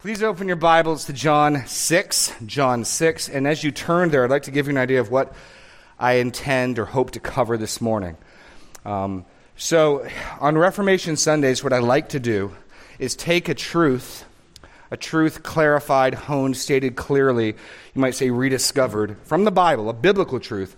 Please open your Bibles to John 6, John 6. And as you turn there, I'd like to give you an idea of what I intend or hope to cover this morning. Um, so, on Reformation Sundays, what I like to do is take a truth, a truth clarified, honed, stated clearly, you might say rediscovered, from the Bible, a biblical truth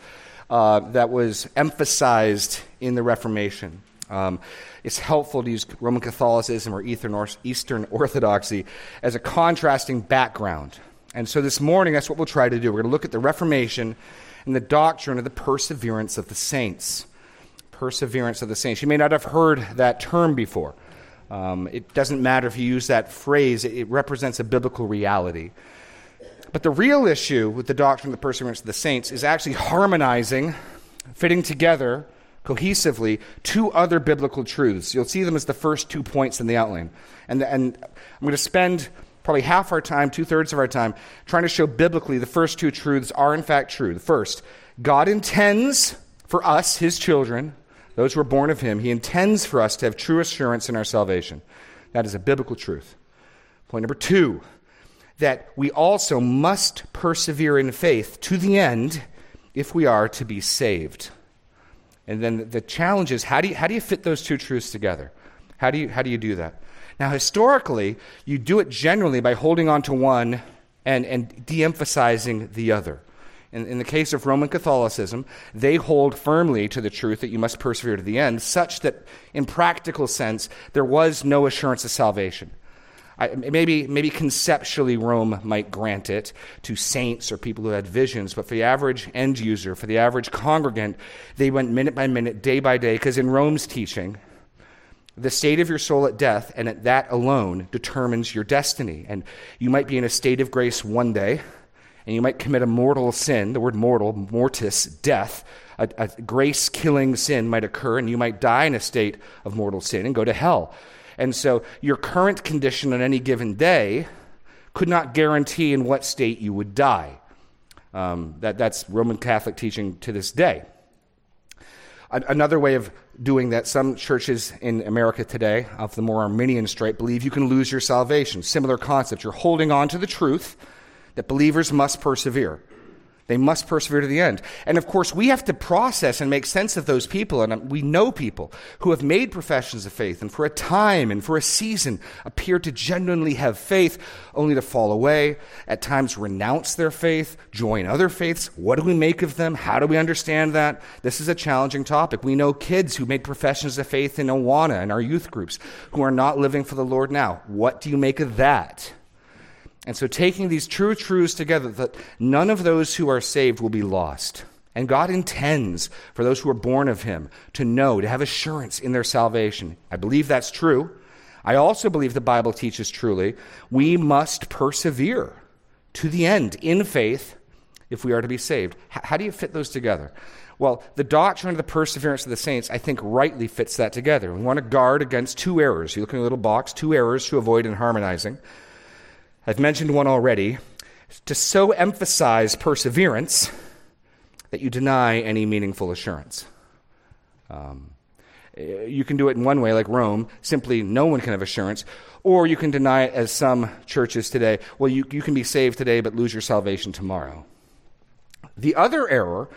uh, that was emphasized in the Reformation. Um, it's helpful to use Roman Catholicism or Eastern Orthodoxy as a contrasting background. And so this morning, that's what we'll try to do. We're going to look at the Reformation and the doctrine of the perseverance of the saints. Perseverance of the saints. You may not have heard that term before. Um, it doesn't matter if you use that phrase, it, it represents a biblical reality. But the real issue with the doctrine of the perseverance of the saints is actually harmonizing, fitting together cohesively two other biblical truths. You'll see them as the first two points in the outline. And, and I'm going to spend probably half our time, two thirds of our time, trying to show biblically the first two truths are in fact true. The first, God intends for us, his children, those who are born of him, he intends for us to have true assurance in our salvation. That is a biblical truth. Point number two, that we also must persevere in faith to the end if we are to be saved. And then the challenge is how do you, how do you fit those two truths together? How do, you, how do you do that? Now, historically, you do it generally by holding on to one and, and de emphasizing the other. In, in the case of Roman Catholicism, they hold firmly to the truth that you must persevere to the end, such that in practical sense, there was no assurance of salvation. I, maybe, maybe conceptually Rome might grant it to saints or people who had visions, but for the average end user, for the average congregant, they went minute by minute, day by day, because in Rome's teaching, the state of your soul at death and at that alone determines your destiny. And you might be in a state of grace one day, and you might commit a mortal sin. The word mortal, mortis, death. A, a grace killing sin might occur, and you might die in a state of mortal sin and go to hell. And so your current condition on any given day could not guarantee in what state you would die. Um, that, that's Roman Catholic teaching to this day. Another way of doing that, some churches in America today, of the more Arminian stripe, believe you can lose your salvation. Similar concept. You're holding on to the truth that believers must persevere. They must persevere to the end. And of course, we have to process and make sense of those people. And um, we know people who have made professions of faith and for a time and for a season appear to genuinely have faith, only to fall away, at times renounce their faith, join other faiths. What do we make of them? How do we understand that? This is a challenging topic. We know kids who made professions of faith in Awana and our youth groups who are not living for the Lord now. What do you make of that? And so, taking these true truths together, that none of those who are saved will be lost. And God intends for those who are born of Him to know, to have assurance in their salvation. I believe that's true. I also believe the Bible teaches truly we must persevere to the end in faith if we are to be saved. how do you fit those together? Well, the doctrine of the perseverance of the saints, I think, rightly fits that together. We want to guard against two errors. You look in a little box, two errors to avoid in harmonizing. I've mentioned one already to so emphasize perseverance that you deny any meaningful assurance. Um, you can do it in one way, like Rome, simply no one can have assurance, or you can deny it as some churches today. Well, you, you can be saved today but lose your salvation tomorrow. The other error,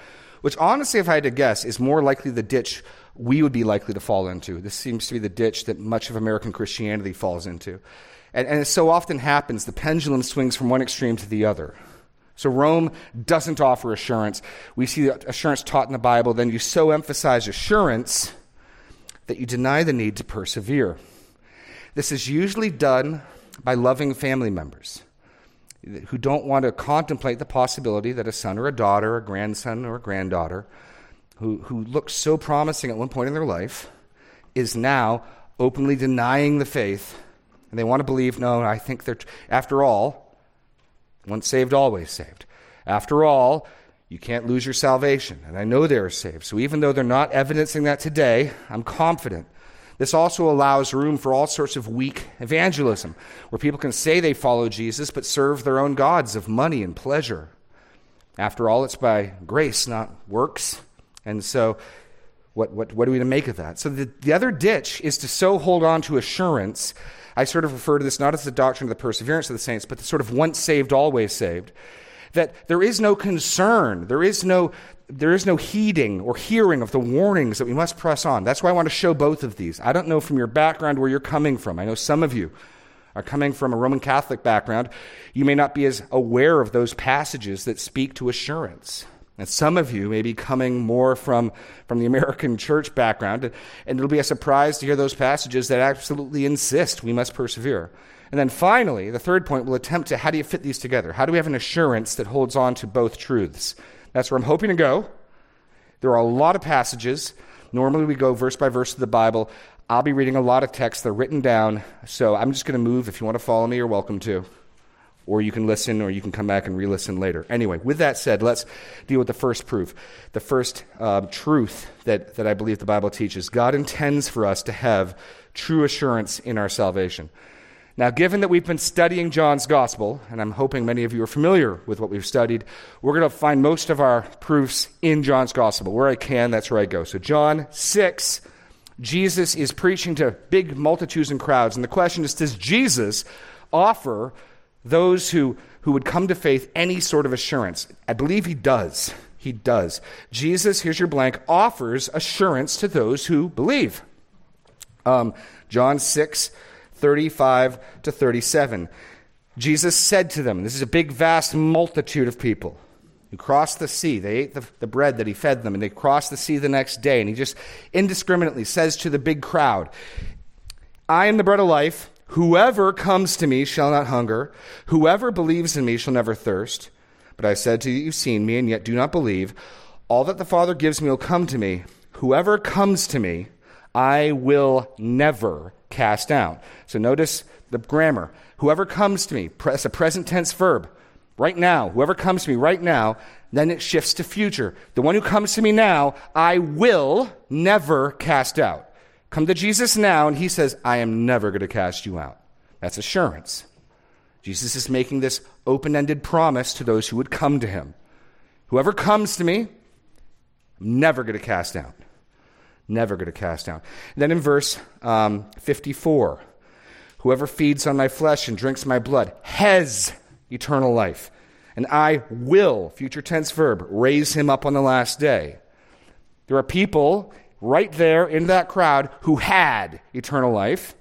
which honestly, if I had to guess, is more likely the ditch we would be likely to fall into. This seems to be the ditch that much of American Christianity falls into and, and it so often happens, the pendulum swings from one extreme to the other. So Rome doesn't offer assurance. We see assurance taught in the Bible, then you so emphasize assurance that you deny the need to persevere. This is usually done by loving family members who don't want to contemplate the possibility that a son or a daughter, a grandson or a granddaughter, who, who looked so promising at one point in their life, is now openly denying the faith and they want to believe, no, I think they're, after all, once saved, always saved. After all, you can't lose your salvation. And I know they're saved. So even though they're not evidencing that today, I'm confident. This also allows room for all sorts of weak evangelism, where people can say they follow Jesus but serve their own gods of money and pleasure. After all, it's by grace, not works. And so, what, what, what are we to make of that? So, the, the other ditch is to so hold on to assurance I sort of refer to this not as the doctrine of the perseverance of the saints, but the sort of once saved, always saved. That there is no concern, there is no, there is no heeding or hearing of the warnings that we must press on. That's why I want to show both of these. I don't know from your background where you're coming from. I know some of you are coming from a Roman Catholic background. You may not be as aware of those passages that speak to assurance. And some of you may be coming more from, from the American church background, and it'll be a surprise to hear those passages that absolutely insist we must persevere. And then finally, the third point we'll attempt to how do you fit these together? How do we have an assurance that holds on to both truths? That's where I'm hoping to go. There are a lot of passages. Normally, we go verse by verse of the Bible. I'll be reading a lot of texts. They're written down. So I'm just going to move. If you want to follow me, you're welcome to or you can listen, or you can come back and re listen later. Anyway, with that said, let's deal with the first proof. The first uh, truth that, that I believe the Bible teaches God intends for us to have true assurance in our salvation. Now, given that we've been studying John's gospel, and I'm hoping many of you are familiar with what we've studied, we're going to find most of our proofs in John's gospel. Where I can, that's where I go. So, John 6, Jesus is preaching to big multitudes and crowds. And the question is Does Jesus offer those who, who would come to faith any sort of assurance. I believe he does. He does. Jesus, here's your blank, offers assurance to those who believe. Um, John 6, 35 to 37. Jesus said to them, This is a big, vast multitude of people who crossed the sea. They ate the, the bread that he fed them, and they crossed the sea the next day. And he just indiscriminately says to the big crowd, I am the bread of life. Whoever comes to me shall not hunger. Whoever believes in me shall never thirst. But I said to you, you've seen me, and yet do not believe. All that the Father gives me will come to me. Whoever comes to me, I will never cast out. So notice the grammar. Whoever comes to me, it's a present tense verb. Right now, whoever comes to me right now, then it shifts to future. The one who comes to me now, I will never cast out. Come to Jesus now, and he says, I am never going to cast you out. That's assurance. Jesus is making this open ended promise to those who would come to him. Whoever comes to me, I'm never going to cast out. Never going to cast out. Then in verse um, 54, whoever feeds on my flesh and drinks my blood has eternal life. And I will, future tense verb, raise him up on the last day. There are people right there in that crowd who had eternal life,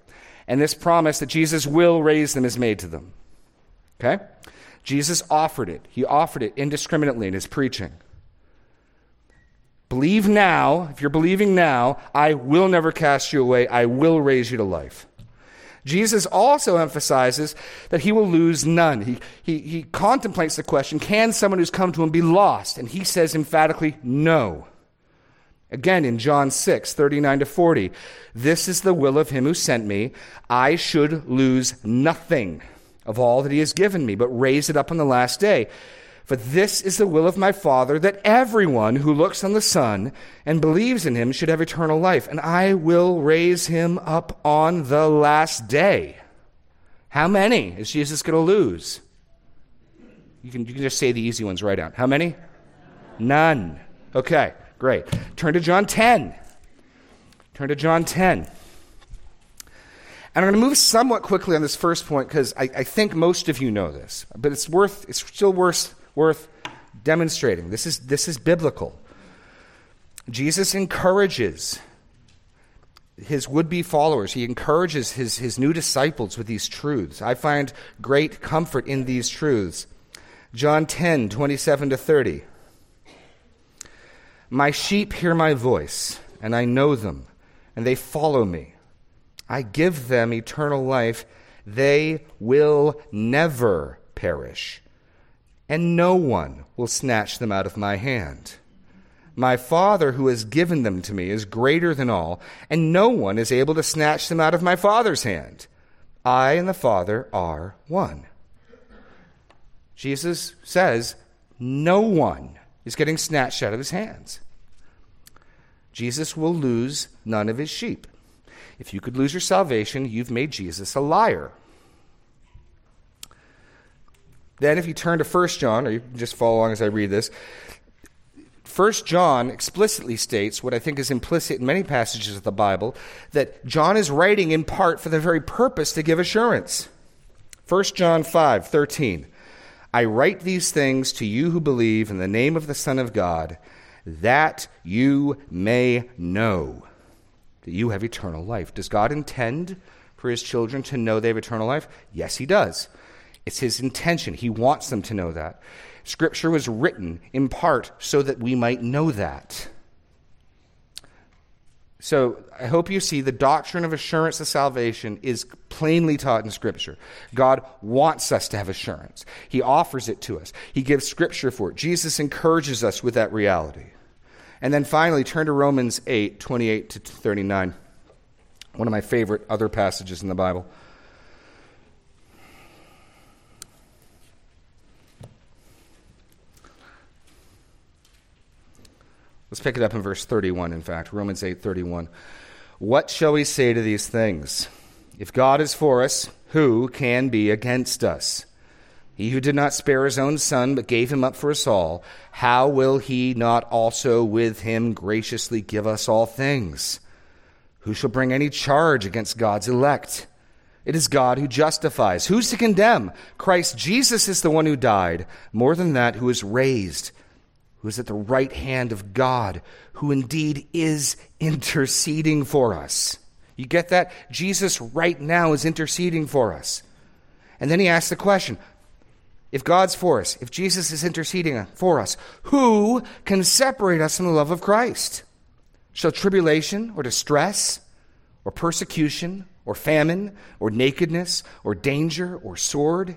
and this promise that Jesus will raise them is made to them. Okay? Jesus offered it. He offered it indiscriminately in his preaching. Believe now, if you're believing now, I will never cast you away. I will raise you to life. Jesus also emphasizes that he will lose none. He, he, he contemplates the question can someone who's come to him be lost? And he says emphatically, no. Again, in John 6, 39 to 40, this is the will of him who sent me. I should lose nothing of all that he has given me, but raise it up on the last day. For this is the will of my Father, that everyone who looks on the Son and believes in him should have eternal life, and I will raise him up on the last day. How many is Jesus going to lose? You can, you can just say the easy ones right out. How many? None. Okay. Great. Turn to John 10. Turn to John 10. And I'm going to move somewhat quickly on this first point because I, I, think most of you know this, but it's worth it's still worth worth demonstrating. This is this is biblical. Jesus encourages his would-be followers. He encourages his, his new disciples with these truths. I find great comfort in these truths. John 10, 27 to 30. My sheep hear my voice, and I know them, and they follow me. I give them eternal life. They will never perish, and no one will snatch them out of my hand. My Father, who has given them to me, is greater than all, and no one is able to snatch them out of my Father's hand. I and the Father are one. Jesus says, No one is getting snatched out of his hands. Jesus will lose none of his sheep. If you could lose your salvation, you've made Jesus a liar. Then, if you turn to 1 John, or you can just follow along as I read this, First John explicitly states what I think is implicit in many passages of the Bible that John is writing in part for the very purpose to give assurance. 1 John 5 13. I write these things to you who believe in the name of the Son of God, that you may know that you have eternal life. Does God intend for his children to know they have eternal life? Yes, he does. It's his intention. He wants them to know that. Scripture was written in part so that we might know that. So I hope you see the doctrine of assurance of salvation is plainly taught in Scripture. God wants us to have assurance, He offers it to us, He gives Scripture for it. Jesus encourages us with that reality. And then finally, turn to Romans 8 28 to 39, one of my favorite other passages in the Bible. Let's pick it up in verse 31, in fact, Romans 8 31. What shall we say to these things? If God is for us, who can be against us? He who did not spare his own son, but gave him up for us all, how will he not also with him graciously give us all things? Who shall bring any charge against God's elect? It is God who justifies. Who's to condemn? Christ Jesus is the one who died, more than that, who is raised who is at the right hand of God, who indeed is interceding for us. You get that? Jesus right now is interceding for us. And then he asks the question if God's for us, if Jesus is interceding for us, who can separate us from the love of Christ? Shall tribulation or distress or persecution or famine or nakedness or danger or sword?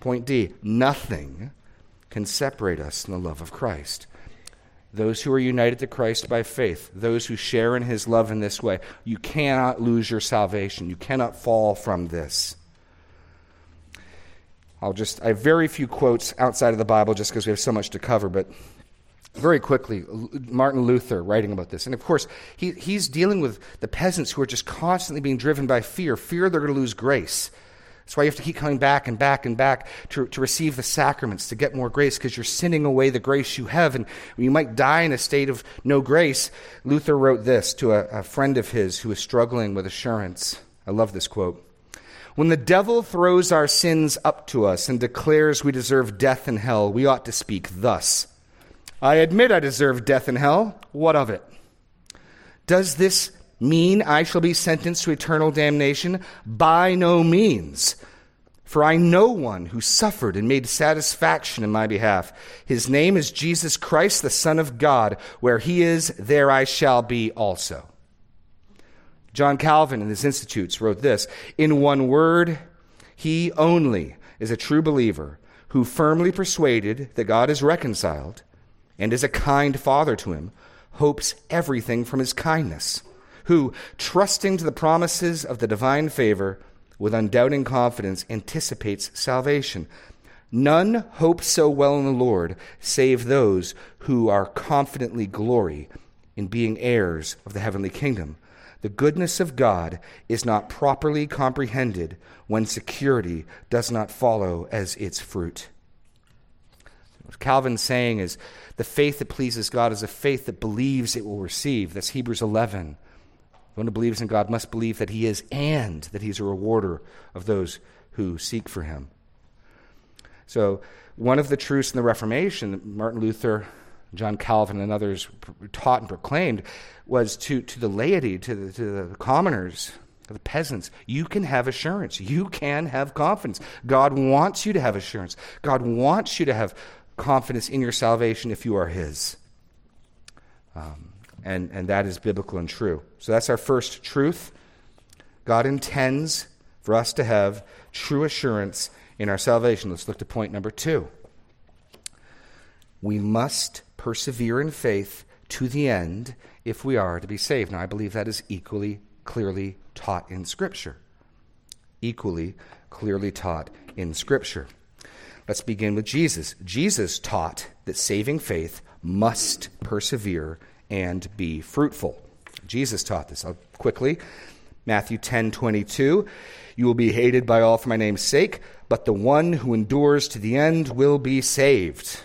Point D nothing can separate us from the love of Christ. Those who are united to Christ by faith, those who share in his love in this way, you cannot lose your salvation. You cannot fall from this. I'll just, I have very few quotes outside of the Bible just because we have so much to cover, but very quickly, Martin Luther writing about this. And of course, he, he's dealing with the peasants who are just constantly being driven by fear fear they're going to lose grace. That's why you have to keep coming back and back and back to, to receive the sacraments, to get more grace, because you're sinning away the grace you have. And you might die in a state of no grace. Luther wrote this to a, a friend of his who was struggling with assurance. I love this quote. When the devil throws our sins up to us and declares we deserve death and hell, we ought to speak thus I admit I deserve death and hell. What of it? Does this mean I shall be sentenced to eternal damnation? By no means. For I know one who suffered and made satisfaction in my behalf. His name is Jesus Christ, the Son of God. Where he is, there I shall be also. John Calvin in his Institutes wrote this In one word, he only is a true believer who firmly persuaded that God is reconciled and is a kind father to him, hopes everything from his kindness who, trusting to the promises of the divine favor, with undoubting confidence anticipates salvation. None hope so well in the Lord save those who are confidently glory in being heirs of the heavenly kingdom. The goodness of God is not properly comprehended when security does not follow as its fruit. What Calvin's saying is the faith that pleases God is a faith that believes it will receive. That's Hebrews 11. One who believes in God must believe that he is and that he's a rewarder of those who seek for him. So, one of the truths in the Reformation that Martin Luther, John Calvin, and others taught and proclaimed was to, to the laity, to the, to the commoners, the peasants, you can have assurance. You can have confidence. God wants you to have assurance. God wants you to have confidence in your salvation if you are His. Um, and, and that is biblical and true. So that's our first truth. God intends for us to have true assurance in our salvation. Let's look to point number two. We must persevere in faith to the end if we are to be saved. Now, I believe that is equally clearly taught in Scripture. Equally clearly taught in Scripture. Let's begin with Jesus. Jesus taught that saving faith must persevere and be fruitful. Jesus taught this. I'll quickly. Matthew 10 22. You will be hated by all for my name's sake, but the one who endures to the end will be saved.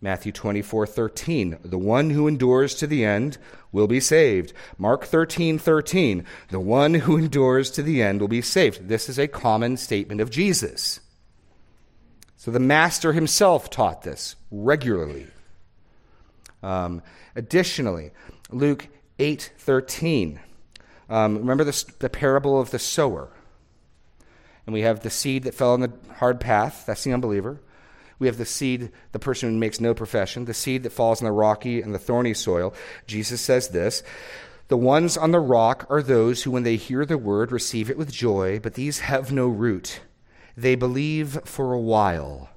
Matthew 24, 13. The one who endures to the end will be saved. Mark 13, 13. The one who endures to the end will be saved. This is a common statement of Jesus. So the Master himself taught this regularly. Um, additionally, Luke 8:13. Um, remember the, the parable of the sower? And we have the seed that fell on the hard path. That's the unbeliever. We have the seed, the person who makes no profession, the seed that falls on the rocky and the thorny soil. Jesus says this The ones on the rock are those who, when they hear the word, receive it with joy, but these have no root. They believe for a while,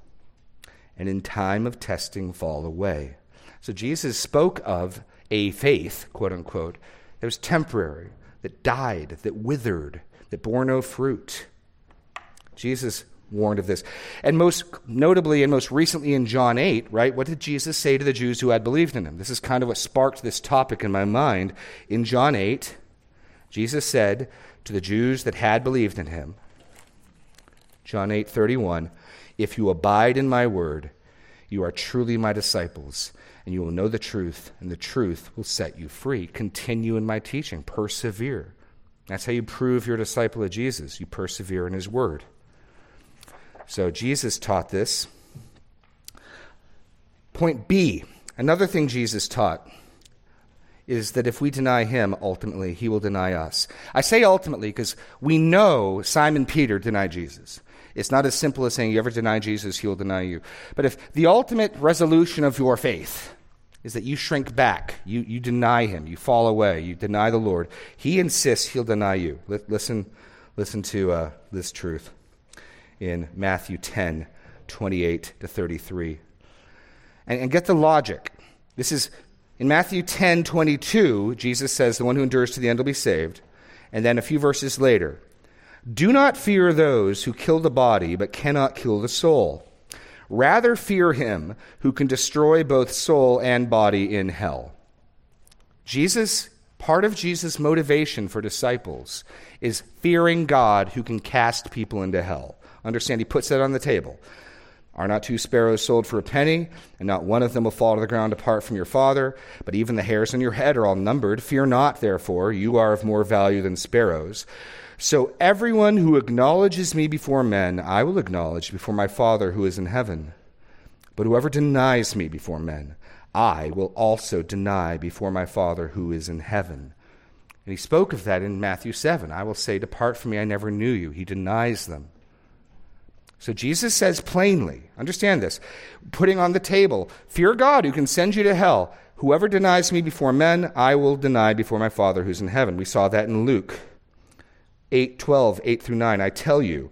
and in time of testing fall away. So Jesus spoke of a faith, quote unquote, that was temporary, that died, that withered, that bore no fruit. Jesus warned of this. And most notably and most recently in John 8, right, what did Jesus say to the Jews who had believed in him? This is kind of what sparked this topic in my mind. In John 8, Jesus said to the Jews that had believed in him, John 8, 31, If you abide in my word, you are truly my disciples, and you will know the truth, and the truth will set you free. Continue in my teaching, persevere. That's how you prove you're a disciple of Jesus. You persevere in his word. So Jesus taught this. Point B another thing Jesus taught is that if we deny him, ultimately, he will deny us. I say ultimately because we know Simon Peter denied Jesus. It's not as simple as saying, you ever deny Jesus, he will deny you. But if the ultimate resolution of your faith is that you shrink back, you, you deny him, you fall away, you deny the Lord, he insists he'll deny you. listen, listen to uh, this truth in Matthew 10 28 to 33. And, and get the logic. This is in Matthew 10 22, Jesus says, The one who endures to the end will be saved. And then a few verses later, Do not fear those who kill the body, but cannot kill the soul. Rather fear him who can destroy both soul and body in hell. Jesus, part of Jesus' motivation for disciples is fearing God who can cast people into hell. Understand, he puts that on the table. Are not two sparrows sold for a penny, and not one of them will fall to the ground apart from your Father? But even the hairs on your head are all numbered. Fear not, therefore, you are of more value than sparrows. So everyone who acknowledges me before men, I will acknowledge before my Father who is in heaven. But whoever denies me before men, I will also deny before my Father who is in heaven. And he spoke of that in Matthew 7. I will say, Depart from me, I never knew you. He denies them. So Jesus says plainly, understand this, putting on the table, fear God who can send you to hell. Whoever denies me before men, I will deny before my Father who's in heaven. We saw that in Luke 8 12, 8 through 9. I tell you,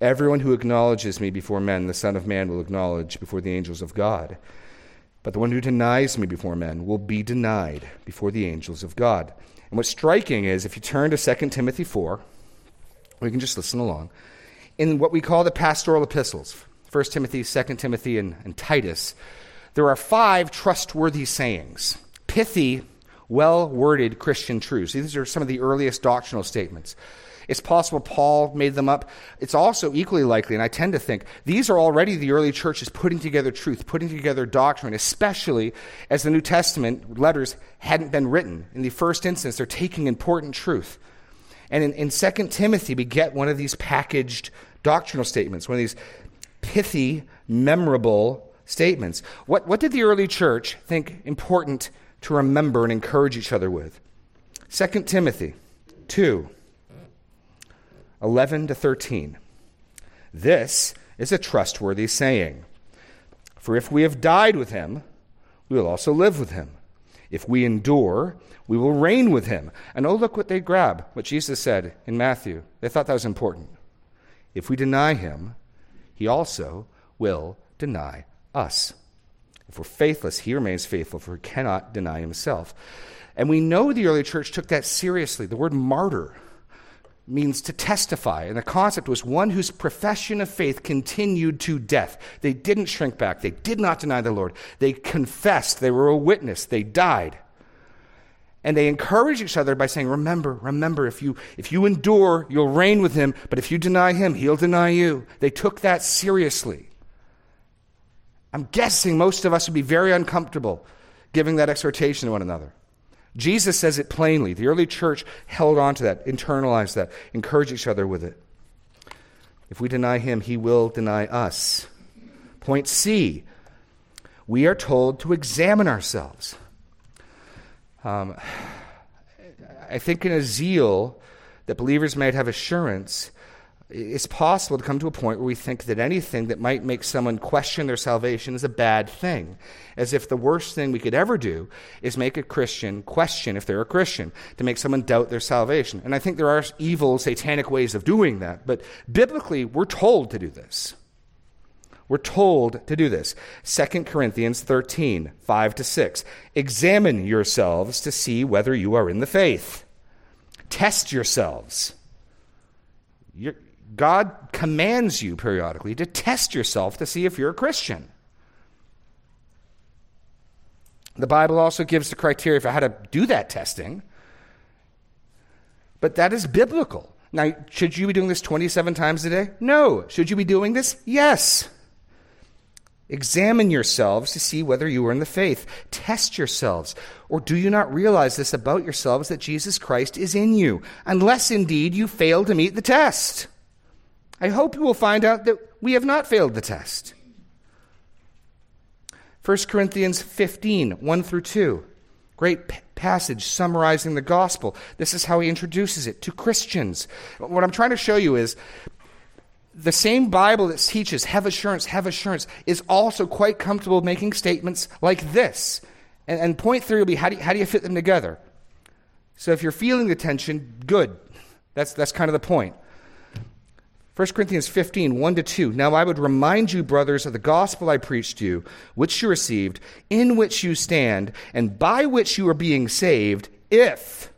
everyone who acknowledges me before men, the Son of Man will acknowledge before the angels of God. But the one who denies me before men will be denied before the angels of God. And what's striking is if you turn to 2 Timothy 4, we can just listen along in what we call the pastoral epistles 1 Timothy, 2 Timothy, and, and Titus, there are five trustworthy sayings, pithy, well worded Christian truths. These are some of the earliest doctrinal statements. It's possible Paul made them up. It's also equally likely, and I tend to think, these are already the early churches putting together truth, putting together doctrine, especially as the New Testament letters hadn't been written. In the first instance, they're taking important truth. And in, in 2 Timothy, we get one of these packaged doctrinal statements, one of these pithy, memorable statements. What, what did the early church think important to remember and encourage each other with? 2 Timothy 2 11 to 13. This is a trustworthy saying. For if we have died with him, we will also live with him. If we endure, we will reign with him. And oh, look what they grab, what Jesus said in Matthew. They thought that was important. If we deny him, he also will deny us. If we're faithless, he remains faithful, for he cannot deny himself. And we know the early church took that seriously. The word martyr means to testify. And the concept was one whose profession of faith continued to death. They didn't shrink back, they did not deny the Lord. They confessed, they were a witness, they died. And they encourage each other by saying, Remember, remember, if you, if you endure, you'll reign with him, but if you deny him, he'll deny you. They took that seriously. I'm guessing most of us would be very uncomfortable giving that exhortation to one another. Jesus says it plainly. The early church held on to that, internalized that, encouraged each other with it. If we deny him, he will deny us. Point C we are told to examine ourselves. Um, I think in a zeal that believers might have assurance, it's possible to come to a point where we think that anything that might make someone question their salvation is a bad thing, as if the worst thing we could ever do is make a Christian question if they're a Christian, to make someone doubt their salvation. And I think there are evil, satanic ways of doing that, but biblically, we're told to do this. We're told to do this. 2 Corinthians 13, 5 to 6. Examine yourselves to see whether you are in the faith. Test yourselves. You're, God commands you periodically to test yourself to see if you're a Christian. The Bible also gives the criteria for how to do that testing, but that is biblical. Now, should you be doing this 27 times a day? No. Should you be doing this? Yes. Examine yourselves to see whether you are in the faith. Test yourselves. Or do you not realize this about yourselves that Jesus Christ is in you, unless indeed you fail to meet the test? I hope you will find out that we have not failed the test. 1 Corinthians 15, 1 through 2. Great p- passage summarizing the gospel. This is how he introduces it to Christians. What I'm trying to show you is the same Bible that teaches have assurance, have assurance, is also quite comfortable making statements like this. And, and point three will be how do, you, how do you fit them together? So if you're feeling the tension, good. That's, that's kind of the point. 1 Corinthians 15, 1 to 2. Now I would remind you, brothers, of the gospel I preached to you, which you received, in which you stand, and by which you are being saved, if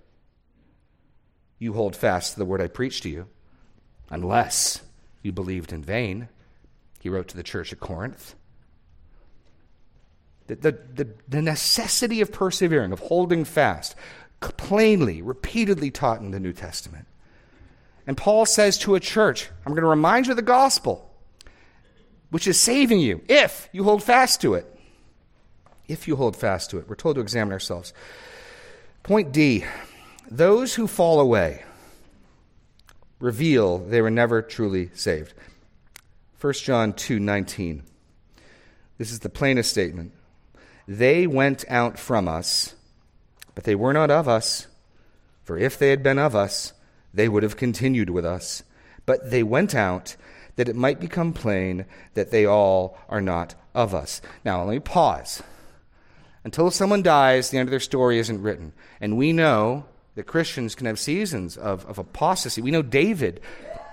you hold fast to the word I preached to you, unless you believed in vain. He wrote to the church at Corinth. The, the, the, the necessity of persevering, of holding fast, plainly, repeatedly taught in the New Testament. And Paul says to a church, I'm going to remind you of the gospel, which is saving you, if you hold fast to it. If you hold fast to it. We're told to examine ourselves. Point D those who fall away reveal they were never truly saved. 1 John 2 19. This is the plainest statement. They went out from us, but they were not of us. For if they had been of us, they would have continued with us. But they went out that it might become plain that they all are not of us. Now, let me pause. Until someone dies, the end of their story isn't written. And we know that Christians can have seasons of, of apostasy. We know David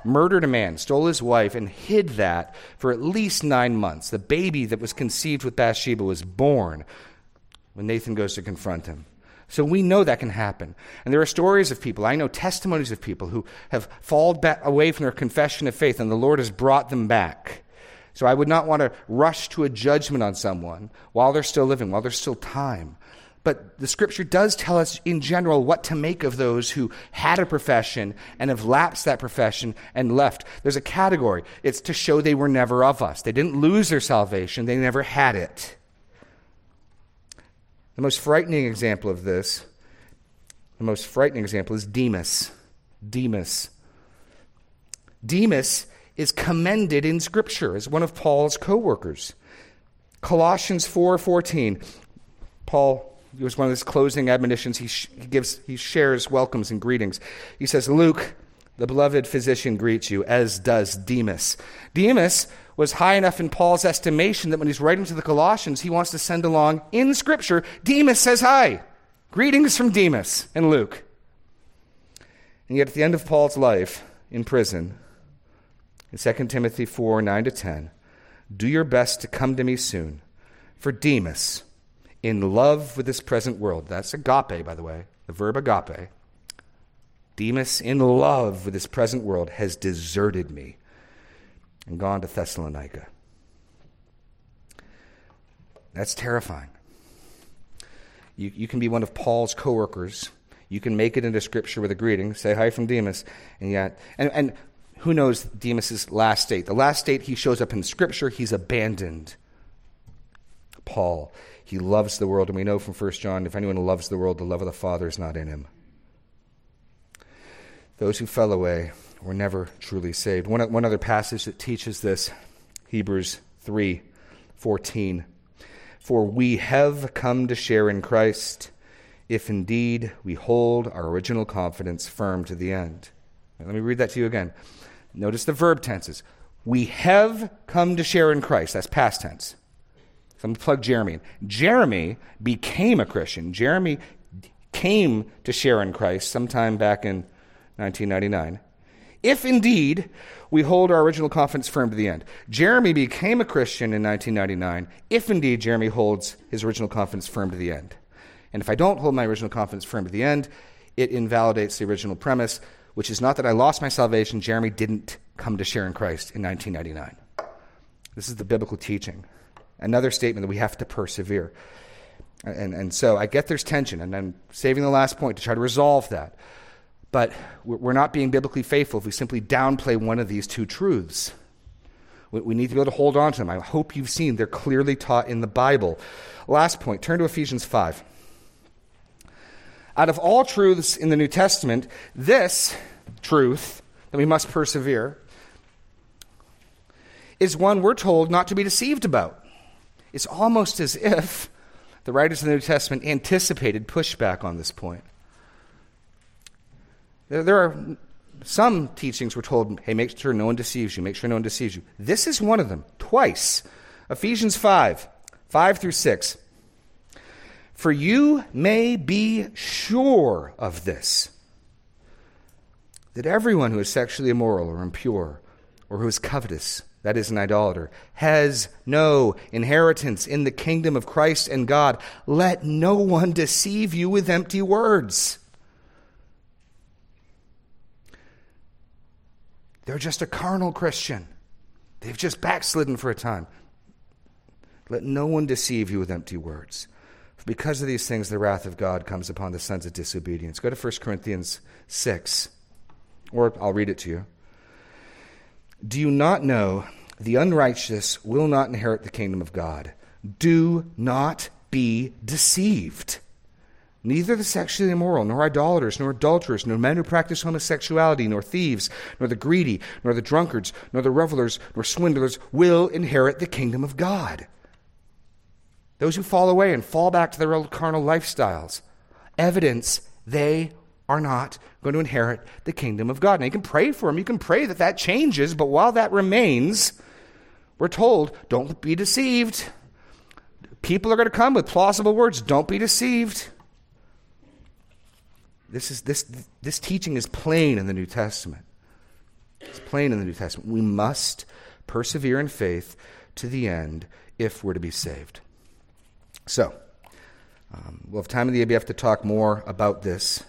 murdered a man, stole his wife, and hid that for at least nine months. The baby that was conceived with Bathsheba was born when Nathan goes to confront him. So we know that can happen. And there are stories of people, I know testimonies of people who have fallen back away from their confession of faith and the Lord has brought them back. So I would not want to rush to a judgment on someone while they're still living, while there's still time. But the scripture does tell us in general what to make of those who had a profession and have lapsed that profession and left. There's a category. It's to show they were never of us. They didn't lose their salvation, they never had it. The most frightening example of this, the most frightening example is Demas. Demas. Demas is commended in Scripture as one of Paul's co workers. Colossians 4:14. Paul it was one of his closing admonitions. He, sh- he gives he shares welcomes and greetings. He says, "Luke, the beloved physician greets you, as does Demas." Demas was high enough in Paul's estimation that when he's writing to the Colossians, he wants to send along in Scripture, Demas says hi. Greetings from Demas and Luke. And yet, at the end of Paul's life in prison, in 2 Timothy 4 9 to 10, do your best to come to me soon, for Demas in love with this present world. That's agape, by the way, the verb agape. Demas, in love with this present world, has deserted me and gone to Thessalonica. That's terrifying. You, you can be one of Paul's coworkers. You can make it into Scripture with a greeting, say hi from Demas, and yet, and, and who knows Demas's last state? The last state he shows up in Scripture, he's abandoned. Paul, he loves the world, and we know from 1 John, if anyone loves the world, the love of the Father is not in him. Those who fell away were never truly saved. One, one other passage that teaches this, Hebrews 3 14. For we have come to share in Christ, if indeed we hold our original confidence firm to the end. Let me read that to you again. Notice the verb tenses. We have come to share in Christ. That's past tense. So I'm going to plug Jeremy in. Jeremy became a Christian. Jeremy came to share in Christ sometime back in 1999. If indeed we hold our original confidence firm to the end. Jeremy became a Christian in 1999, if indeed Jeremy holds his original confidence firm to the end. And if I don't hold my original confidence firm to the end, it invalidates the original premise, which is not that I lost my salvation, Jeremy didn't come to share in Christ in 1999. This is the biblical teaching. Another statement that we have to persevere. And, and so I get there's tension, and I'm saving the last point to try to resolve that. But we're not being biblically faithful if we simply downplay one of these two truths. We need to be able to hold on to them. I hope you've seen they're clearly taught in the Bible. Last point turn to Ephesians 5. Out of all truths in the New Testament, this truth that we must persevere is one we're told not to be deceived about. It's almost as if the writers of the New Testament anticipated pushback on this point. There, there are some teachings we're told, hey, make sure no one deceives you, make sure no one deceives you. This is one of them, twice. Ephesians 5, 5 through 6. For you may be sure of this that everyone who is sexually immoral or impure or who is covetous, that is, an idolater, has no inheritance in the kingdom of Christ and God. Let no one deceive you with empty words. They're just a carnal Christian. They've just backslidden for a time. Let no one deceive you with empty words. Because of these things, the wrath of God comes upon the sons of disobedience. Go to 1 Corinthians 6, or I'll read it to you. Do you not know the unrighteous will not inherit the kingdom of God? Do not be deceived. Neither the sexually immoral, nor idolaters, nor adulterers, nor men who practice homosexuality, nor thieves, nor the greedy, nor the drunkards, nor the revelers, nor swindlers will inherit the kingdom of God. Those who fall away and fall back to their old carnal lifestyles, evidence they are not going to inherit the kingdom of God. Now, you can pray for them, you can pray that that changes, but while that remains, we're told don't be deceived. People are going to come with plausible words. Don't be deceived. This, is, this, this teaching is plain in the New Testament. It's plain in the New Testament. We must persevere in faith to the end if we're to be saved. So, um, we'll have time in the ABF to talk more about this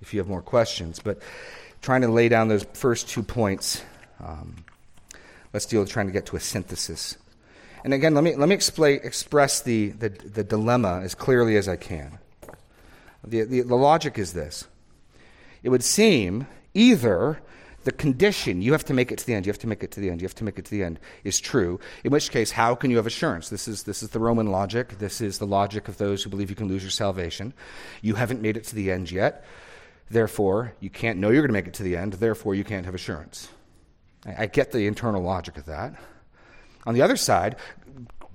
if you have more questions, but trying to lay down those first two points, um, let's deal with trying to get to a synthesis. And again, let me, let me explain, express the, the, the dilemma as clearly as I can. The, the, the logic is this it would seem either the condition, you have to make it to the end, you have to make it to the end, you have to make it to the end, is true. In which case, how can you have assurance? This is, this is the Roman logic. This is the logic of those who believe you can lose your salvation. You haven't made it to the end yet. Therefore, you can't know you're going to make it to the end. Therefore, you can't have assurance. I, I get the internal logic of that. On the other side,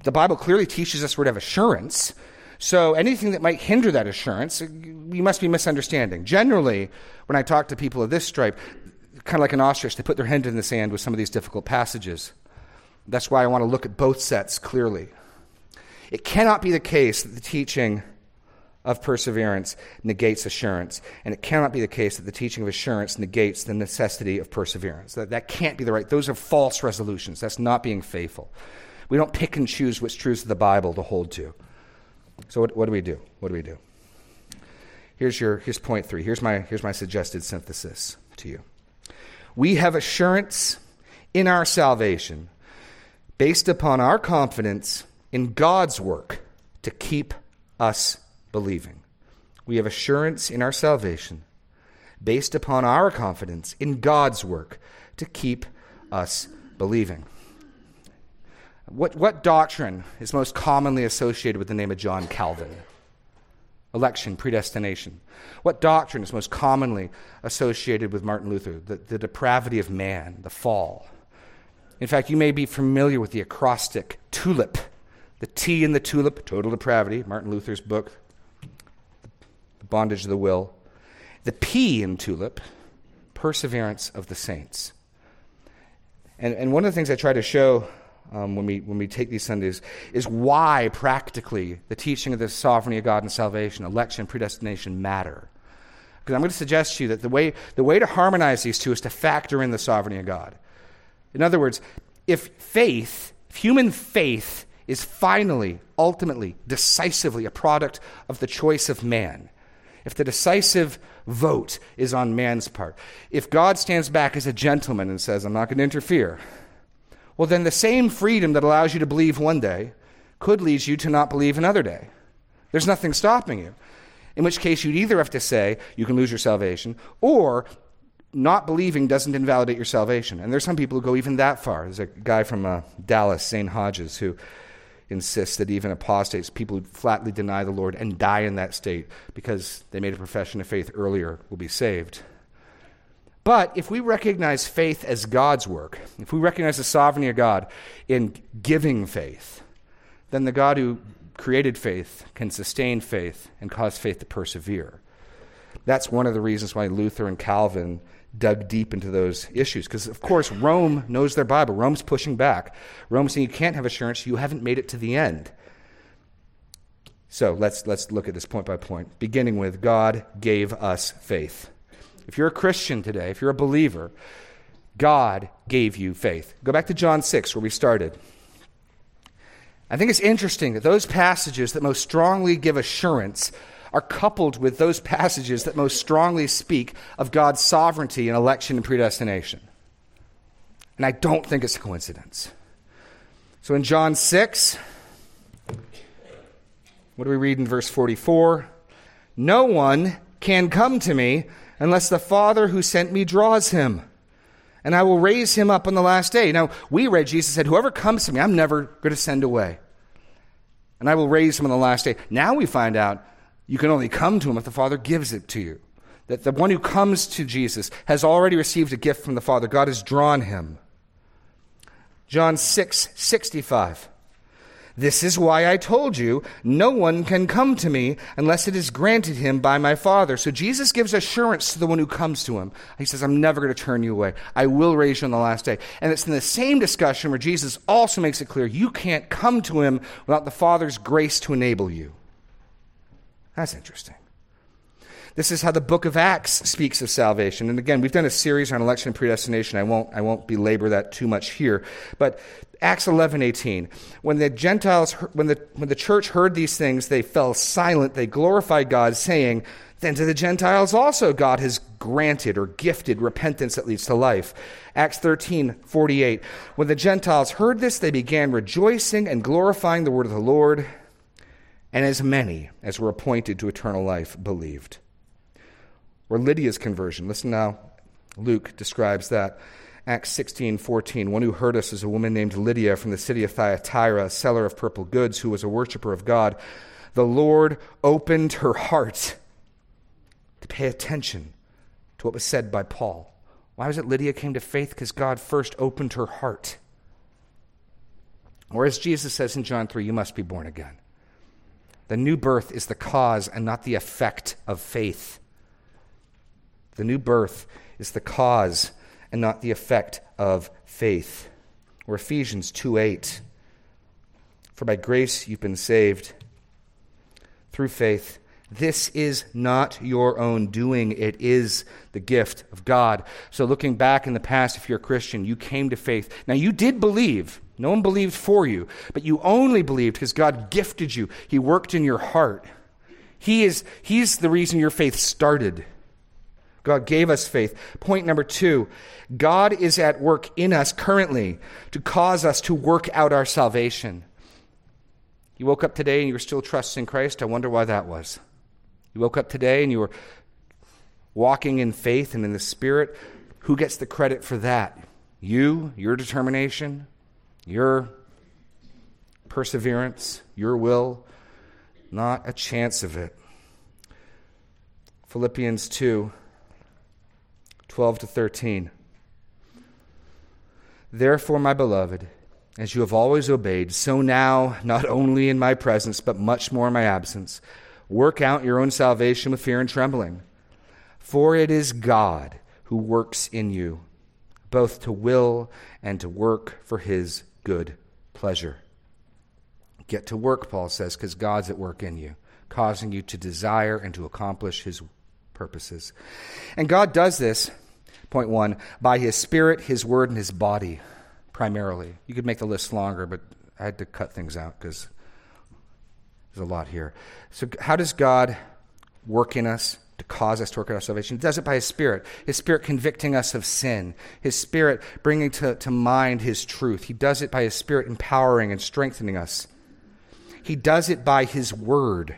the Bible clearly teaches us we're to have assurance. So anything that might hinder that assurance, you must be misunderstanding. Generally, when I talk to people of this stripe, kind of like an ostrich, they put their hand in the sand with some of these difficult passages. That's why I want to look at both sets clearly. It cannot be the case that the teaching of perseverance negates assurance, and it cannot be the case that the teaching of assurance negates the necessity of perseverance. That, that can't be the right. Those are false resolutions. That's not being faithful. We don't pick and choose which truths of the Bible to hold to. So, what, what do we do? What do we do? Here's, your, here's point three. Here's my, here's my suggested synthesis to you. We have assurance in our salvation based upon our confidence in God's work to keep us believing. We have assurance in our salvation based upon our confidence in God's work to keep us believing. What, what doctrine is most commonly associated with the name of John Calvin? Election, predestination. What doctrine is most commonly associated with Martin Luther? The, the depravity of man, the fall. In fact, you may be familiar with the acrostic tulip. The T in the tulip, total depravity, Martin Luther's book, The Bondage of the Will. The P in tulip, perseverance of the saints. And, and one of the things I try to show um, when, we, when we take these Sundays is why practically the teaching of the sovereignty of God and salvation, election, predestination matter. Because I'm going to suggest to you that the way, the way to harmonize these two is to factor in the sovereignty of God. In other words, if faith, if human faith is finally, ultimately, decisively a product of the choice of man, if the decisive vote is on man's part, if God stands back as a gentleman and says, I'm not going to interfere, well, then the same freedom that allows you to believe one day could lead you to not believe another day. There's nothing stopping you. In which case, you'd either have to say you can lose your salvation, or not believing doesn't invalidate your salvation. And there's some people who go even that far. There's a guy from uh, Dallas, Zane Hodges, who insists that even apostates, people who flatly deny the Lord and die in that state because they made a profession of faith earlier, will be saved. But if we recognize faith as God's work, if we recognize the sovereignty of God in giving faith, then the God who created faith can sustain faith and cause faith to persevere. That's one of the reasons why Luther and Calvin dug deep into those issues. Because, of course, Rome knows their Bible. Rome's pushing back. Rome's saying you can't have assurance, you haven't made it to the end. So let's, let's look at this point by point, beginning with God gave us faith. If you're a Christian today, if you're a believer, God gave you faith. Go back to John 6, where we started. I think it's interesting that those passages that most strongly give assurance are coupled with those passages that most strongly speak of God's sovereignty in election and predestination. And I don't think it's a coincidence. So in John 6, what do we read in verse 44? No one can come to me unless the Father who sent me draws him. And I will raise him up on the last day. Now, we read Jesus said, Whoever comes to me, I'm never going to send away. And I will raise him on the last day. Now we find out you can only come to him if the Father gives it to you. That the one who comes to Jesus has already received a gift from the Father. God has drawn him. John 6 65. This is why I told you, no one can come to me unless it is granted him by my Father. So Jesus gives assurance to the one who comes to him. He says, I'm never going to turn you away. I will raise you on the last day. And it's in the same discussion where Jesus also makes it clear you can't come to him without the Father's grace to enable you. That's interesting. This is how the book of Acts speaks of salvation. And again, we've done a series on election and predestination. I won't, I won't belabor that too much here. But Acts 11, 18. When the Gentiles, when the, when the church heard these things, they fell silent. They glorified God, saying, Then to the Gentiles also God has granted or gifted repentance that leads to life. Acts 13, 48. When the Gentiles heard this, they began rejoicing and glorifying the word of the Lord and as many as were appointed to eternal life believed. Or Lydia's conversion. Listen now, Luke describes that. Acts 16, 14. One who heard us is a woman named Lydia from the city of Thyatira, a seller of purple goods, who was a worshiper of God. The Lord opened her heart to pay attention to what was said by Paul. Why was it Lydia came to faith? Because God first opened her heart. Or as Jesus says in John 3, you must be born again. The new birth is the cause and not the effect of faith. The new birth is the cause and not the effect of faith. Or Ephesians 2 8. For by grace you've been saved through faith, This is not your own doing, it is the gift of God. So, looking back in the past, if you're a Christian, you came to faith. Now, you did believe. No one believed for you, but you only believed because God gifted you. He worked in your heart. He is, he's the reason your faith started. God gave us faith. Point number two God is at work in us currently to cause us to work out our salvation. You woke up today and you were still trusting Christ. I wonder why that was. You woke up today and you were walking in faith and in the Spirit. Who gets the credit for that? You, your determination, your perseverance, your will. Not a chance of it. Philippians 2 12 to 13. Therefore, my beloved, as you have always obeyed, so now, not only in my presence, but much more in my absence, work out your own salvation with fear and trembling. For it is God who works in you, both to will and to work for his good pleasure. Get to work, Paul says, because God's at work in you, causing you to desire and to accomplish his purposes. And God does this Point one, by his spirit, his word, and his body, primarily. You could make the list longer, but I had to cut things out because there's a lot here. So, how does God work in us to cause us to work out our salvation? He does it by his spirit. His spirit convicting us of sin, his spirit bringing to, to mind his truth. He does it by his spirit empowering and strengthening us. He does it by his word.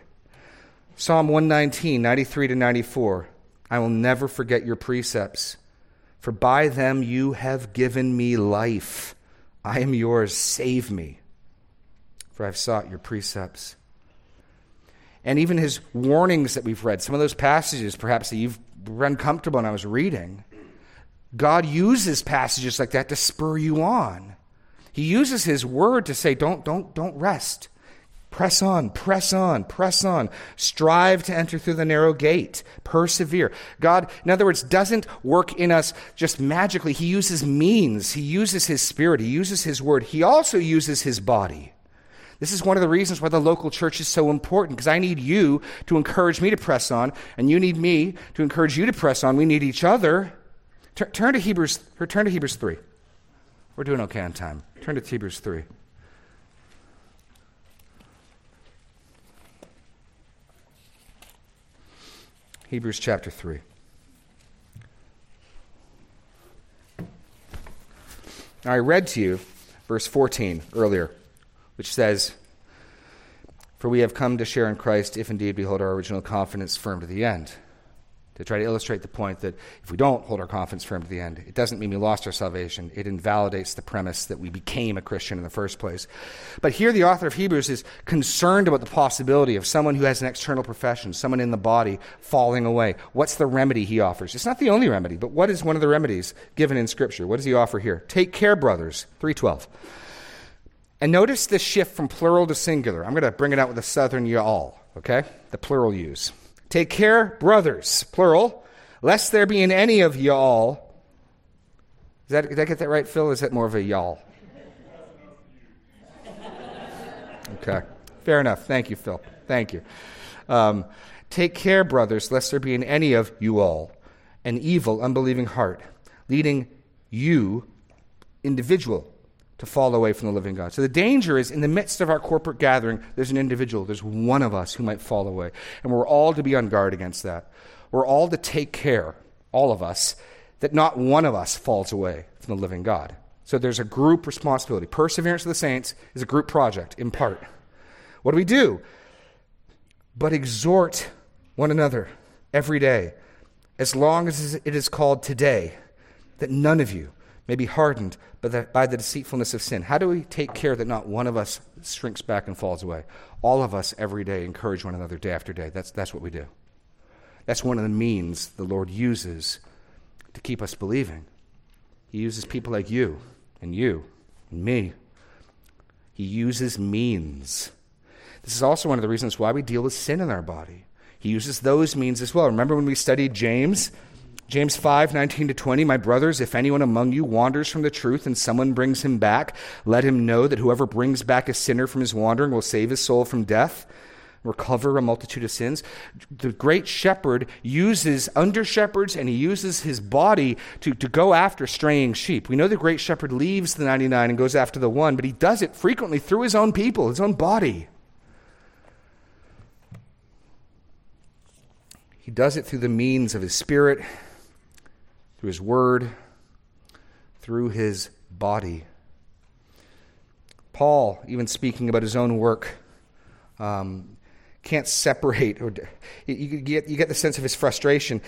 Psalm 119, 93 to 94. I will never forget your precepts. For by them you have given me life. I am yours. Save me. For I've sought your precepts. And even his warnings that we've read, some of those passages perhaps that you've been uncomfortable when I was reading, God uses passages like that to spur you on. He uses his word to say, don't, don't, don't rest. Press on, press on, press on. Strive to enter through the narrow gate. Persevere. God, in other words, doesn't work in us just magically. He uses means. He uses His Spirit. He uses His Word. He also uses His body. This is one of the reasons why the local church is so important, because I need you to encourage me to press on, and you need me to encourage you to press on. We need each other. turn to Hebrews, turn to Hebrews 3. We're doing okay on time. Turn to Hebrews 3. Hebrews chapter 3. Now, I read to you verse 14 earlier, which says, For we have come to share in Christ if indeed we hold our original confidence firm to the end to try to illustrate the point that if we don't hold our confidence firm to the end, it doesn't mean we lost our salvation. It invalidates the premise that we became a Christian in the first place. But here, the author of Hebrews is concerned about the possibility of someone who has an external profession, someone in the body, falling away. What's the remedy he offers? It's not the only remedy, but what is one of the remedies given in Scripture? What does he offer here? Take care, brothers. 312. And notice this shift from plural to singular. I'm going to bring it out with a southern y'all, okay? The plural use. Take care, brothers, plural, lest there be in any of y'all. That, did I get that right, Phil? Is that more of a y'all? Okay, fair enough. Thank you, Phil. Thank you. Um, Take care, brothers, lest there be in any of you all an evil, unbelieving heart, leading you, individual, to fall away from the living God. So the danger is in the midst of our corporate gathering, there's an individual, there's one of us who might fall away. And we're all to be on guard against that. We're all to take care, all of us, that not one of us falls away from the living God. So there's a group responsibility. Perseverance of the saints is a group project, in part. What do we do? But exhort one another every day, as long as it is called today, that none of you may be hardened by the deceitfulness of sin. How do we take care that not one of us shrinks back and falls away? All of us every day encourage one another day after day. That's, that's what we do. That's one of the means the Lord uses to keep us believing. He uses people like you and you and me. He uses means. This is also one of the reasons why we deal with sin in our body. He uses those means as well. Remember when we studied James? James 5, 19 to 20, my brothers, if anyone among you wanders from the truth and someone brings him back, let him know that whoever brings back a sinner from his wandering will save his soul from death. recover a multitude of sins. The great shepherd uses under shepherds and he uses his body to, to go after straying sheep. We know the great shepherd leaves the 99 and goes after the one, but he does it frequently through his own people, his own body. He does it through the means of his spirit, through his word, through his body. Paul, even speaking about his own work, um, can't separate, or you get, you get the sense of his frustration.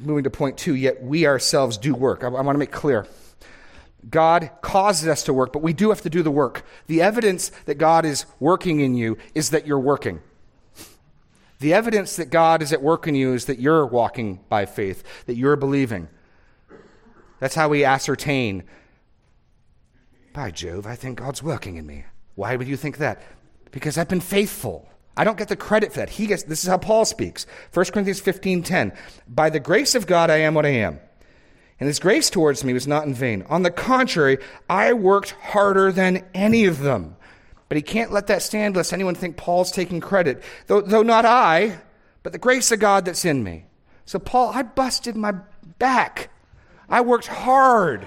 Moving to point two, yet we ourselves do work. I, I want to make clear. God causes us to work, but we do have to do the work. The evidence that God is working in you is that you're working. The evidence that God is at work in you is that you're walking by faith, that you're believing. That's how we ascertain. By Jove, I think God's working in me. Why would you think that? because I've been faithful. I don't get the credit for that. He gets this is how Paul speaks. 1 Corinthians 15:10. By the grace of God I am what I am. And his grace towards me was not in vain. On the contrary, I worked harder than any of them. But he can't let that stand lest anyone think Paul's taking credit. Though, though not I, but the grace of God that's in me. So, Paul, I busted my back. I worked hard.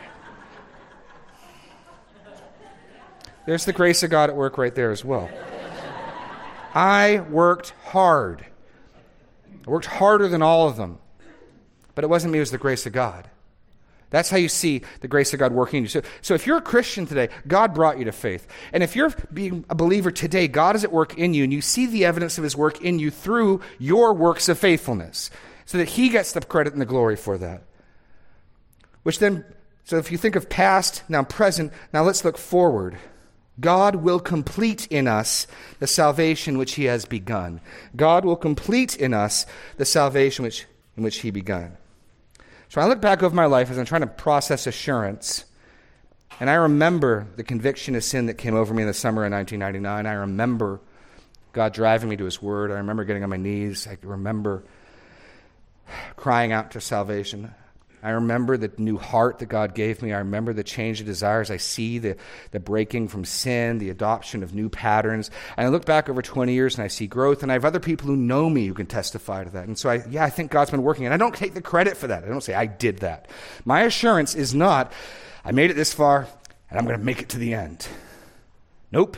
There's the grace of God at work right there as well. I worked hard. I worked harder than all of them. But it wasn't me, it was the grace of God. That's how you see the grace of God working in you. So, so if you're a Christian today, God brought you to faith. And if you're being a believer today, God is at work in you, and you see the evidence of his work in you through your works of faithfulness, so that he gets the credit and the glory for that. Which then, so if you think of past, now present, now let's look forward. God will complete in us the salvation which he has begun. God will complete in us the salvation which, in which he begun. So I look back over my life as I'm trying to process assurance, and I remember the conviction of sin that came over me in the summer of 1999. I remember God driving me to his word. I remember getting on my knees. I remember crying out to salvation. I remember the new heart that God gave me. I remember the change of desires. I see the, the breaking from sin, the adoption of new patterns. And I look back over 20 years and I see growth. And I have other people who know me who can testify to that. And so, I, yeah, I think God's been working. And I don't take the credit for that. I don't say I did that. My assurance is not, I made it this far and I'm going to make it to the end. Nope.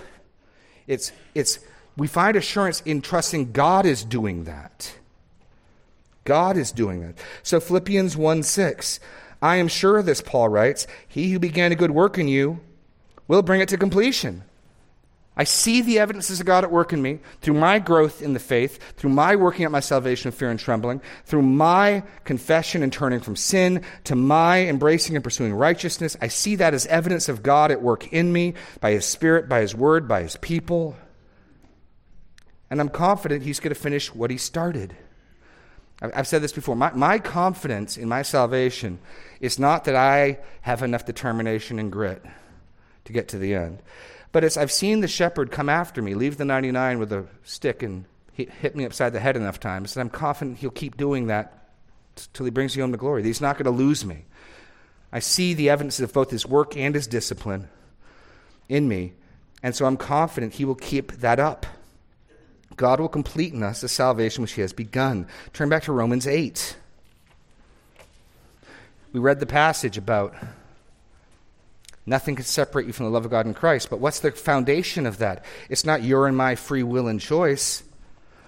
It's, it's, we find assurance in trusting God is doing that. God is doing it. So Philippians 1 6. I am sure of this, Paul writes. He who began a good work in you will bring it to completion. I see the evidences of God at work in me through my growth in the faith, through my working out my salvation of fear and trembling, through my confession and turning from sin to my embracing and pursuing righteousness. I see that as evidence of God at work in me by His Spirit, by His Word, by His people. And I'm confident He's going to finish what He started. I've said this before. My, my confidence in my salvation is not that I have enough determination and grit to get to the end, but as I've seen the shepherd come after me, leave the 99 with a stick and hit me upside the head enough times, and I'm confident he'll keep doing that till he brings me home to glory. He's not going to lose me. I see the evidence of both his work and his discipline in me, and so I'm confident he will keep that up. God will complete in us the salvation which He has begun. Turn back to Romans 8. We read the passage about nothing can separate you from the love of God in Christ. But what's the foundation of that? It's not your and my free will and choice.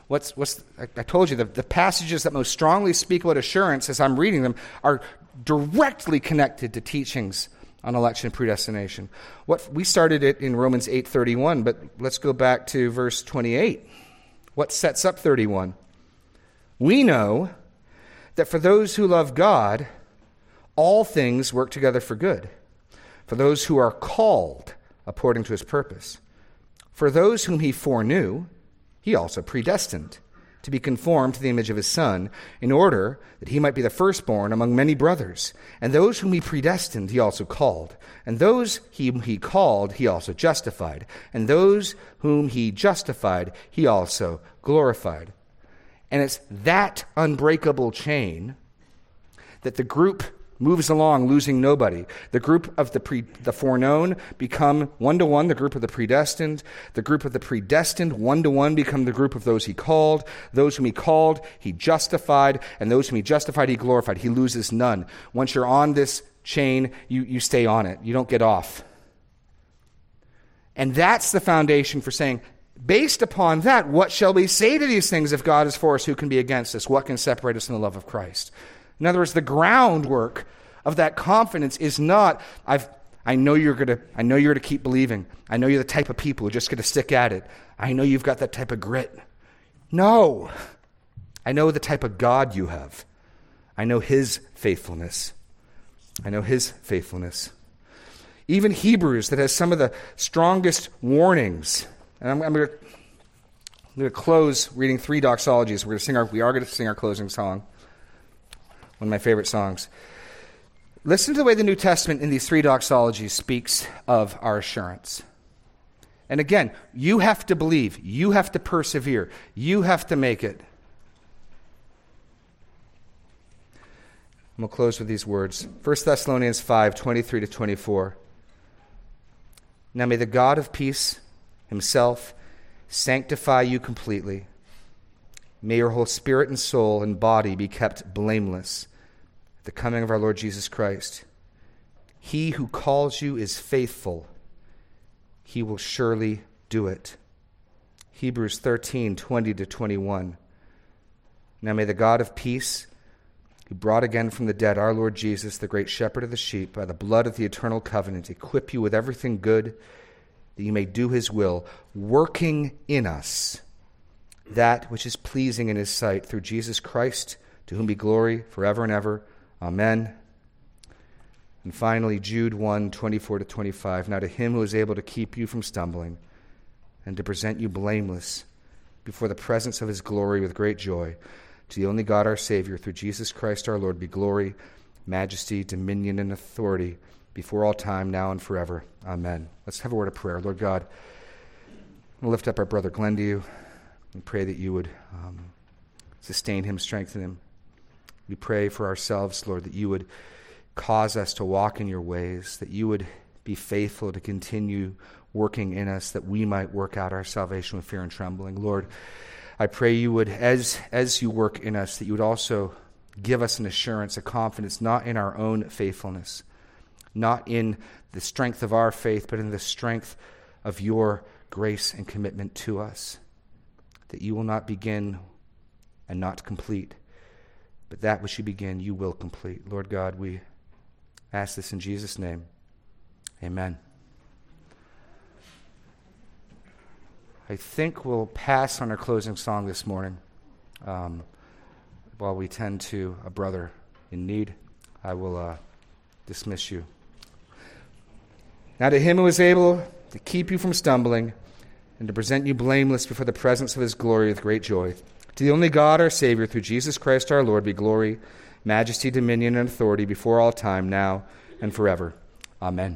What's, what's, I, told you, the, the passages that most strongly speak about assurance as I'm reading them are directly connected to teachings on election and predestination. What, we started it in Romans 8.31, but let's go back to verse 28. What sets up 31? We know that for those who love God, all things work together for good, for those who are called according to his purpose. For those whom he foreknew, he also predestined to be conformed to the image of his Son, in order that he might be the firstborn among many brothers. And those whom he predestined, he also called. And those whom he called, he also justified. And those whom he justified, he also glorified. And it's that unbreakable chain that the group moves along, losing nobody. The group of the, pre, the foreknown become one to one the group of the predestined. The group of the predestined, one to one, become the group of those he called. Those whom he called, he justified. And those whom he justified, he glorified. He loses none. Once you're on this chain, you, you stay on it. You don't get off. And that's the foundation for saying, based upon that, what shall we say to these things? If God is for us, who can be against us? What can separate us from the love of Christ? In other words, the groundwork of that confidence is not, I've, I know you're going to, I know you're to keep believing. I know you're the type of people who are just to stick at it. I know you've got that type of grit. No. I know the type of God you have. I know His faithfulness. I know His faithfulness. Even Hebrews, that has some of the strongest warnings. And I'm, I'm going to close reading three doxologies. We're going to sing our, we are going to sing our closing song one of my favorite songs. Listen to the way the New Testament in these three doxologies speaks of our assurance. And again, you have to believe, you have to persevere, you have to make it. And we'll close with these words 1 Thessalonians 5 23 to 24. Now may the God of peace himself sanctify you completely May your whole spirit and soul and body be kept blameless the coming of our Lord Jesus Christ. He who calls you is faithful, he will surely do it. Hebrews 13 20 to 21. Now may the God of peace, who brought again from the dead our Lord Jesus, the great shepherd of the sheep, by the blood of the eternal covenant, equip you with everything good that you may do his will, working in us that which is pleasing in his sight through Jesus Christ, to whom be glory forever and ever. Amen. And finally, Jude 1 24 to 25. Now to him who is able to keep you from stumbling and to present you blameless before the presence of his glory with great joy, to the only God our Savior, through Jesus Christ our Lord, be glory, majesty, dominion, and authority before all time, now and forever. Amen. Let's have a word of prayer. Lord God, we'll lift up our brother Glenn to you. We pray that you would um, sustain him, strengthen him. We pray for ourselves, Lord, that you would cause us to walk in your ways, that you would be faithful to continue working in us, that we might work out our salvation with fear and trembling. Lord, I pray you would, as, as you work in us, that you would also give us an assurance, a confidence, not in our own faithfulness, not in the strength of our faith, but in the strength of your grace and commitment to us that you will not begin and not complete, but that which you begin, you will complete. Lord God, we ask this in Jesus' name. Amen. I think we'll pass on our closing song this morning um, while we tend to a brother in need. I will uh, dismiss you. Now, to him who is able to keep you from stumbling, and to present you blameless before the presence of his glory with great joy. To the only God, our Savior, through Jesus Christ our Lord, be glory, majesty, dominion, and authority before all time, now and forever. Amen.